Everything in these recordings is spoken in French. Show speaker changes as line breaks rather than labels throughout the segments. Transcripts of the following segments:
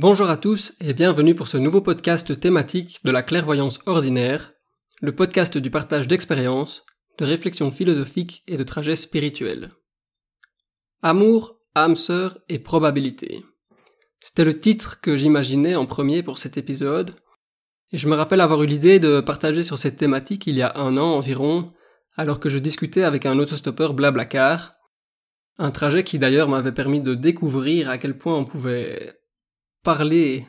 Bonjour à tous et bienvenue pour ce nouveau podcast thématique de la clairvoyance ordinaire, le podcast du partage d'expériences, de réflexions philosophiques et de trajets spirituels. Amour, âme sœur et probabilité. C'était le titre que j'imaginais en premier pour cet épisode, et je me rappelle avoir eu l'idée de partager sur cette thématique il y a un an environ, alors que je discutais avec un autostoppeur Blablacar, un trajet qui d'ailleurs m'avait permis de découvrir à quel point on pouvait parler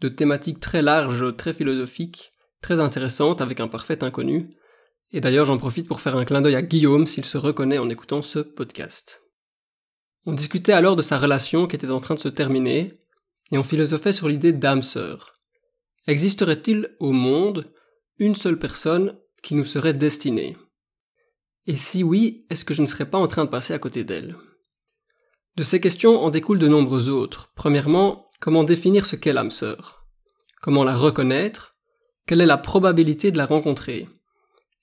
de thématiques très larges, très philosophiques, très intéressantes avec un parfait inconnu. Et d'ailleurs j'en profite pour faire un clin d'œil à Guillaume s'il se reconnaît en écoutant ce podcast. On discutait alors de sa relation qui était en train de se terminer, et on philosophait sur l'idée d'âme sœur. Existerait-il au monde une seule personne qui nous serait destinée? Et si oui, est-ce que je ne serais pas en train de passer à côté d'elle? De ces questions en découlent de nombreuses autres. Premièrement, Comment définir ce qu'est l'âme sœur? Comment la reconnaître? Quelle est la probabilité de la rencontrer?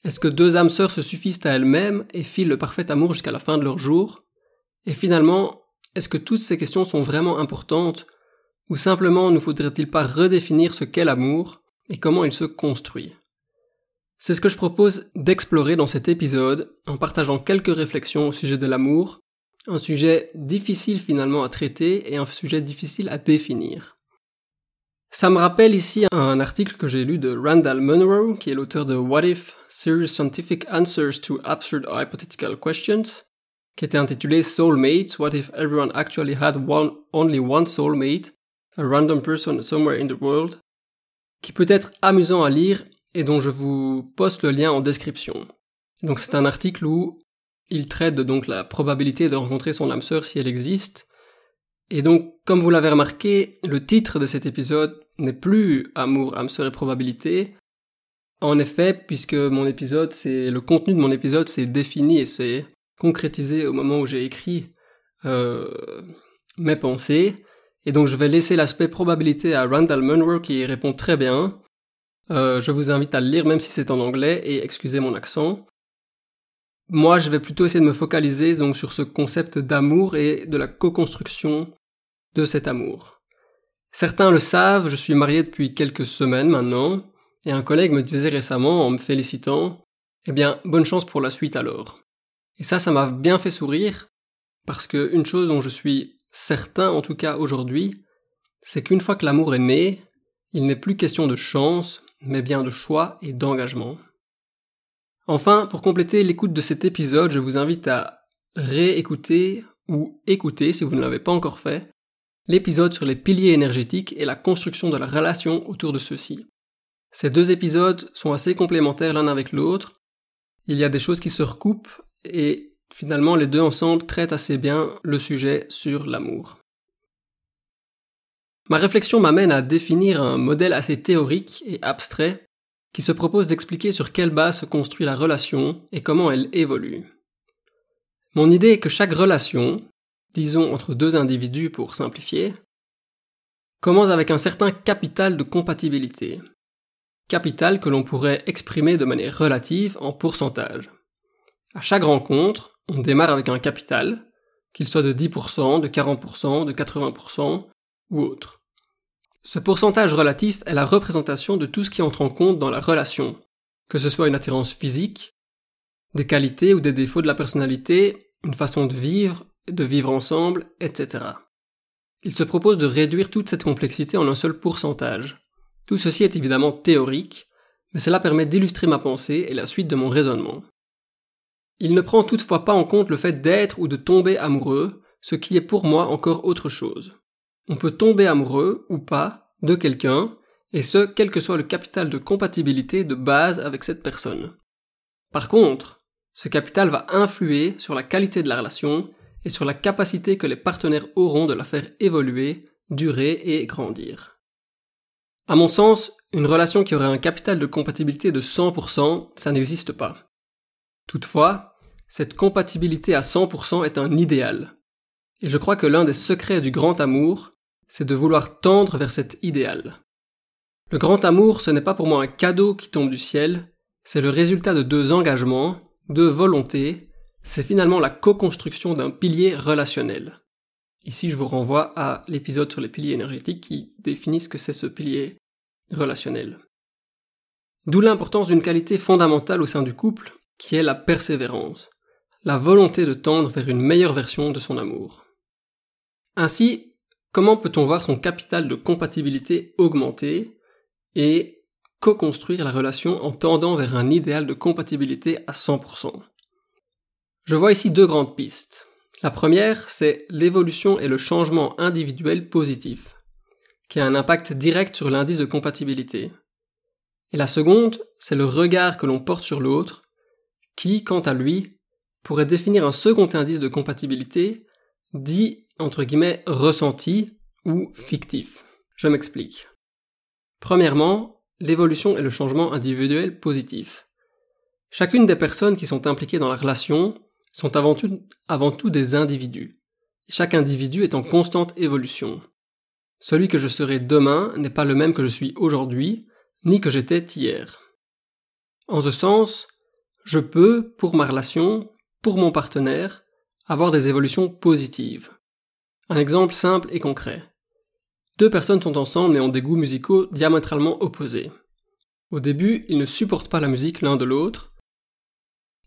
Est-ce que deux âmes sœurs se suffisent à elles-mêmes et filent le parfait amour jusqu'à la fin de leur jour? Et finalement, est-ce que toutes ces questions sont vraiment importantes? Ou simplement ne faudrait-il pas redéfinir ce qu'est l'amour et comment il se construit? C'est ce que je propose d'explorer dans cet épisode en partageant quelques réflexions au sujet de l'amour un sujet difficile finalement à traiter et un sujet difficile à définir. Ça me rappelle ici un article que j'ai lu de Randall Munro, qui est l'auteur de What If? Serious Scientific Answers to Absurd Hypothetical Questions, qui était intitulé Soulmates, What If Everyone Actually Had one, Only One Soulmate, a Random Person Somewhere in the World, qui peut être amusant à lire et dont je vous poste le lien en description. Donc c'est un article où il traite de donc la probabilité de rencontrer son âme sœur si elle existe. Et donc, comme vous l'avez remarqué, le titre de cet épisode n'est plus Amour, âme sœur et probabilité. En effet, puisque mon épisode, c'est le contenu de mon épisode, c'est défini et c'est concrétisé au moment où j'ai écrit euh, mes pensées. Et donc, je vais laisser l'aspect probabilité à Randall Munro qui y répond très bien. Euh, je vous invite à le lire même si c'est en anglais et excusez mon accent. Moi, je vais plutôt essayer de me focaliser donc sur ce concept d'amour et de la co-construction de cet amour. Certains le savent, je suis marié depuis quelques semaines maintenant, et un collègue me disait récemment en me félicitant, eh bien, bonne chance pour la suite alors. Et ça, ça m'a bien fait sourire, parce que une chose dont je suis certain, en tout cas aujourd'hui, c'est qu'une fois que l'amour est né, il n'est plus question de chance, mais bien de choix et d'engagement. Enfin, pour compléter l'écoute de cet épisode, je vous invite à réécouter ou écouter, si vous ne l'avez pas encore fait, l'épisode sur les piliers énergétiques et la construction de la relation autour de ceux-ci. Ces deux épisodes sont assez complémentaires l'un avec l'autre. Il y a des choses qui se recoupent et finalement les deux ensemble traitent assez bien le sujet sur l'amour. Ma réflexion m'amène à définir un modèle assez théorique et abstrait qui se propose d'expliquer sur quelle base se construit la relation et comment elle évolue. Mon idée est que chaque relation, disons entre deux individus pour simplifier, commence avec un certain capital de compatibilité. Capital que l'on pourrait exprimer de manière relative en pourcentage. À chaque rencontre, on démarre avec un capital, qu'il soit de 10%, de 40%, de 80% ou autre. Ce pourcentage relatif est la représentation de tout ce qui entre en compte dans la relation, que ce soit une attirance physique, des qualités ou des défauts de la personnalité, une façon de vivre, de vivre ensemble, etc. Il se propose de réduire toute cette complexité en un seul pourcentage. Tout ceci est évidemment théorique, mais cela permet d'illustrer ma pensée et la suite de mon raisonnement. Il ne prend toutefois pas en compte le fait d'être ou de tomber amoureux, ce qui est pour moi encore autre chose. On peut tomber amoureux ou pas de quelqu'un, et ce, quel que soit le capital de compatibilité de base avec cette personne. Par contre, ce capital va influer sur la qualité de la relation et sur la capacité que les partenaires auront de la faire évoluer, durer et grandir. À mon sens, une relation qui aurait un capital de compatibilité de 100%, ça n'existe pas. Toutefois, cette compatibilité à 100% est un idéal. Et je crois que l'un des secrets du grand amour, c'est de vouloir tendre vers cet idéal. Le grand amour, ce n'est pas pour moi un cadeau qui tombe du ciel, c'est le résultat de deux engagements, deux volontés, c'est finalement la co-construction d'un pilier relationnel. Ici, je vous renvoie à l'épisode sur les piliers énergétiques qui définit ce que c'est ce pilier relationnel. D'où l'importance d'une qualité fondamentale au sein du couple, qui est la persévérance, la volonté de tendre vers une meilleure version de son amour. Ainsi, comment peut-on voir son capital de compatibilité augmenter et co-construire la relation en tendant vers un idéal de compatibilité à 100% Je vois ici deux grandes pistes. La première, c'est l'évolution et le changement individuel positif, qui a un impact direct sur l'indice de compatibilité. Et la seconde, c'est le regard que l'on porte sur l'autre, qui, quant à lui, pourrait définir un second indice de compatibilité, dit entre guillemets ressenti ou fictif. Je m'explique. Premièrement, l'évolution et le changement individuel positif. Chacune des personnes qui sont impliquées dans la relation sont avant tout, avant tout des individus. Chaque individu est en constante évolution. Celui que je serai demain n'est pas le même que je suis aujourd'hui, ni que j'étais hier. En ce sens, je peux, pour ma relation, pour mon partenaire, avoir des évolutions positives. Un exemple simple et concret. Deux personnes sont ensemble et ont des goûts musicaux diamétralement opposés. Au début, ils ne supportent pas la musique l'un de l'autre.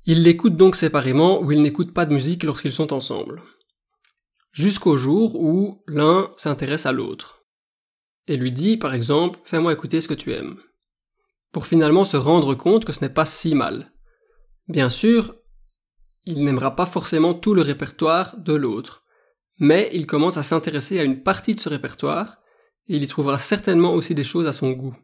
Ils l'écoutent donc séparément ou ils n'écoutent pas de musique lorsqu'ils sont ensemble. Jusqu'au jour où l'un s'intéresse à l'autre. Et lui dit, par exemple, fais-moi écouter ce que tu aimes pour finalement se rendre compte que ce n'est pas si mal. Bien sûr, il n'aimera pas forcément tout le répertoire de l'autre, mais il commence à s'intéresser à une partie de ce répertoire, et il y trouvera certainement aussi des choses à son goût.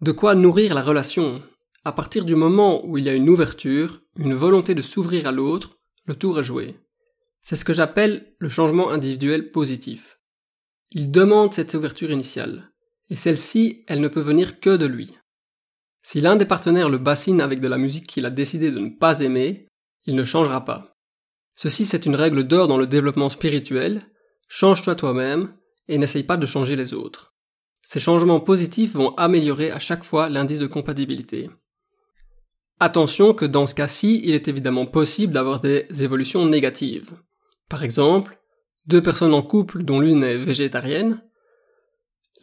De quoi nourrir la relation À partir du moment où il y a une ouverture, une volonté de s'ouvrir à l'autre, le tour est joué. C'est ce que j'appelle le changement individuel positif. Il demande cette ouverture initiale et celle-ci, elle ne peut venir que de lui. Si l'un des partenaires le bassine avec de la musique qu'il a décidé de ne pas aimer, il ne changera pas. Ceci, c'est une règle d'or dans le développement spirituel. Change-toi toi-même et n'essaye pas de changer les autres. Ces changements positifs vont améliorer à chaque fois l'indice de compatibilité. Attention que dans ce cas-ci, il est évidemment possible d'avoir des évolutions négatives. Par exemple, deux personnes en couple dont l'une est végétarienne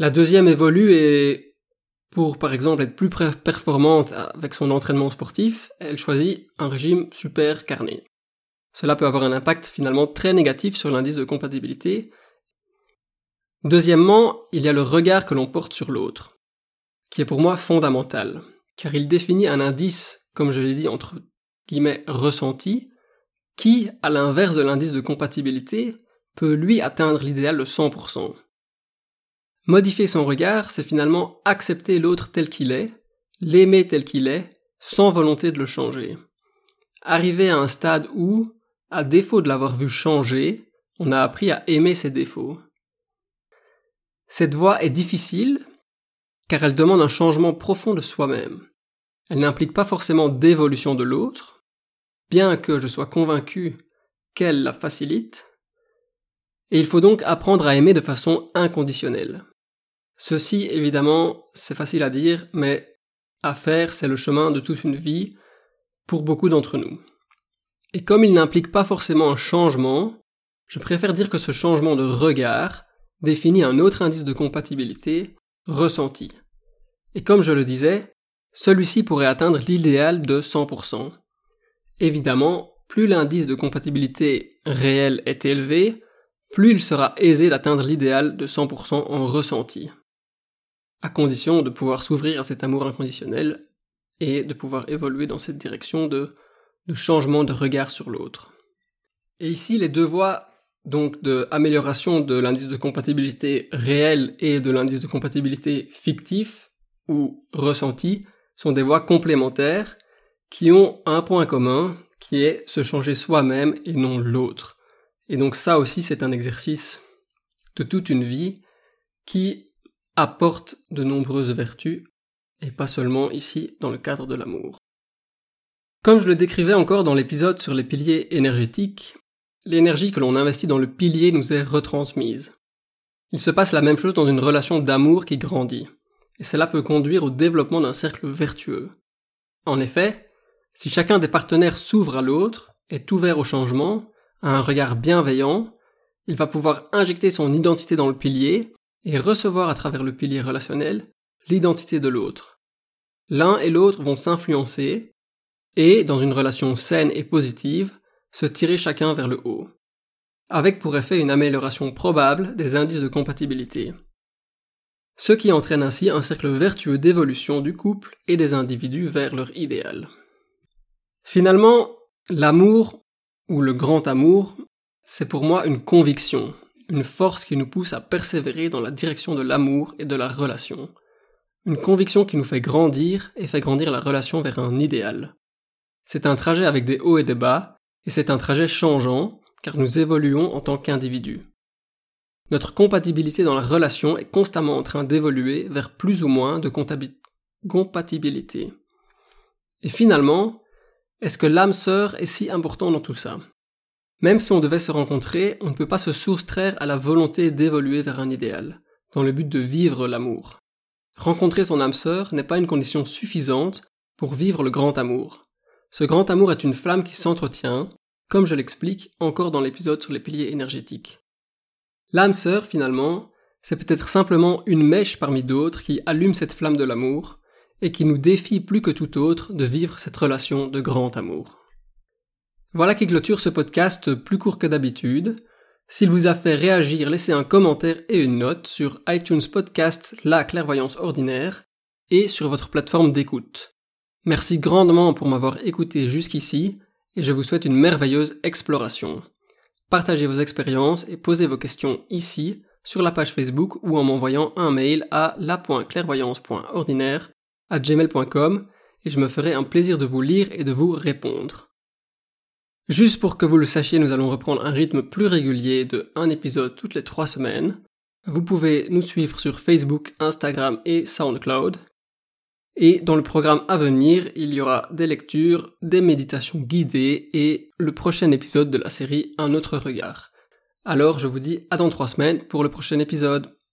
la deuxième évolue et pour par exemple être plus performante avec son entraînement sportif, elle choisit un régime super carné. Cela peut avoir un impact finalement très négatif sur l'indice de compatibilité. Deuxièmement, il y a le regard que l'on porte sur l'autre, qui est pour moi fondamental, car il définit un indice, comme je l'ai dit, entre guillemets ressenti, qui, à l'inverse de l'indice de compatibilité, peut lui atteindre l'idéal de 100%. Modifier son regard, c'est finalement accepter l'autre tel qu'il est, l'aimer tel qu'il est, sans volonté de le changer. Arriver à un stade où, à défaut de l'avoir vu changer, on a appris à aimer ses défauts. Cette voie est difficile, car elle demande un changement profond de soi-même. Elle n'implique pas forcément d'évolution de l'autre, bien que je sois convaincu qu'elle la facilite, et il faut donc apprendre à aimer de façon inconditionnelle. Ceci, évidemment, c'est facile à dire, mais à faire, c'est le chemin de toute une vie pour beaucoup d'entre nous. Et comme il n'implique pas forcément un changement, je préfère dire que ce changement de regard définit un autre indice de compatibilité, ressenti. Et comme je le disais, celui-ci pourrait atteindre l'idéal de 100%. Évidemment, plus l'indice de compatibilité réel est élevé, plus il sera aisé d'atteindre l'idéal de 100% en ressenti à condition de pouvoir s'ouvrir à cet amour inconditionnel et de pouvoir évoluer dans cette direction de, de changement de regard sur l'autre. Et ici, les deux voies donc de amélioration de l'indice de compatibilité réel et de l'indice de compatibilité fictif ou ressenti sont des voies complémentaires qui ont un point commun qui est se changer soi-même et non l'autre. Et donc ça aussi c'est un exercice de toute une vie qui apporte de nombreuses vertus, et pas seulement ici dans le cadre de l'amour. Comme je le décrivais encore dans l'épisode sur les piliers énergétiques, l'énergie que l'on investit dans le pilier nous est retransmise. Il se passe la même chose dans une relation d'amour qui grandit, et cela peut conduire au développement d'un cercle vertueux. En effet, si chacun des partenaires s'ouvre à l'autre, est ouvert au changement, a un regard bienveillant, il va pouvoir injecter son identité dans le pilier et recevoir à travers le pilier relationnel l'identité de l'autre. L'un et l'autre vont s'influencer et, dans une relation saine et positive, se tirer chacun vers le haut, avec pour effet une amélioration probable des indices de compatibilité. Ce qui entraîne ainsi un cercle vertueux d'évolution du couple et des individus vers leur idéal. Finalement, l'amour, ou le grand amour, c'est pour moi une conviction, une force qui nous pousse à persévérer dans la direction de l'amour et de la relation. Une conviction qui nous fait grandir et fait grandir la relation vers un idéal. C'est un trajet avec des hauts et des bas, et c'est un trajet changeant, car nous évoluons en tant qu'individus. Notre compatibilité dans la relation est constamment en train d'évoluer vers plus ou moins de compatibilité. Et finalement, est-ce que l'âme sœur est si important dans tout ça? Même si on devait se rencontrer, on ne peut pas se soustraire à la volonté d'évoluer vers un idéal, dans le but de vivre l'amour. Rencontrer son âme sœur n'est pas une condition suffisante pour vivre le grand amour. Ce grand amour est une flamme qui s'entretient, comme je l'explique encore dans l'épisode sur les piliers énergétiques. L'âme sœur, finalement, c'est peut-être simplement une mèche parmi d'autres qui allume cette flamme de l'amour et qui nous défie plus que tout autre de vivre cette relation de grand amour. Voilà qui clôture ce podcast plus court que d'habitude. S'il vous a fait réagir, laissez un commentaire et une note sur iTunes Podcast La Clairvoyance Ordinaire et sur votre plateforme d'écoute. Merci grandement pour m'avoir écouté jusqu'ici et je vous souhaite une merveilleuse exploration. Partagez vos expériences et posez vos questions ici, sur la page Facebook ou en m'envoyant un mail à la.clairvoyance.ordinaire à gmail.com et je me ferai un plaisir de vous lire et de vous répondre. Juste pour que vous le sachiez, nous allons reprendre un rythme plus régulier de un épisode toutes les trois semaines. Vous pouvez nous suivre sur Facebook, Instagram et SoundCloud. Et dans le programme à venir, il y aura des lectures, des méditations guidées et le prochain épisode de la série Un autre regard. Alors je vous dis à dans trois semaines pour le prochain épisode.